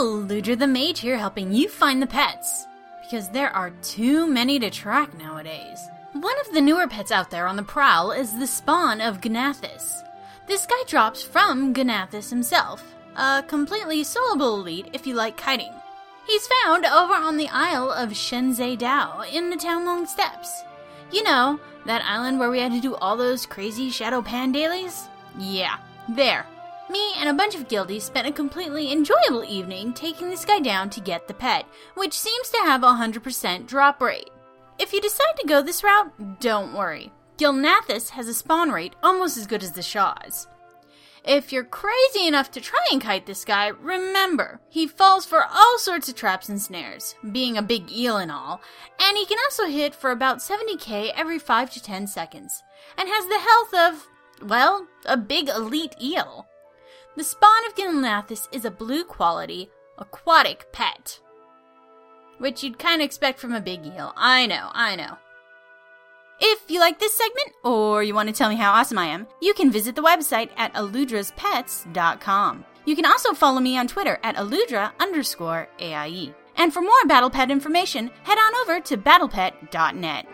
Ludra the Mage here helping you find the pets. Because there are too many to track nowadays. One of the newer pets out there on the prowl is the spawn of G'nathus. This guy drops from G'nathus himself, a completely soloable elite if you like kiting. He's found over on the Isle of Shan'ze Dao in the Townlong Steppes. You know, that island where we had to do all those crazy Shado-Pan dailies? Yeah, there. Me and a bunch of guildies spent a completely enjoyable evening taking this guy down to get the pet, which seems to have a 100% drop rate. If you decide to go this route, don't worry. G'nathus has a spawn rate almost as good as the Shaw's. If you're crazy enough to try and kite this guy, remember, he falls for all sorts of traps and snares, being a big eel and all, and he can also hit for about 70k every 5 to 10 seconds, and has the health of, well, a big elite eel. The spawn of G'nathus is a blue quality, aquatic pet. Which you'd kind of expect from a big eel. I know, I know. If you like this segment, or you want to tell me how awesome I am, you can visit the website at aludraspets.com. You can also follow me on Twitter at aludra underscore AIE. And for more Battle Pet information, head on over to battlepet.net.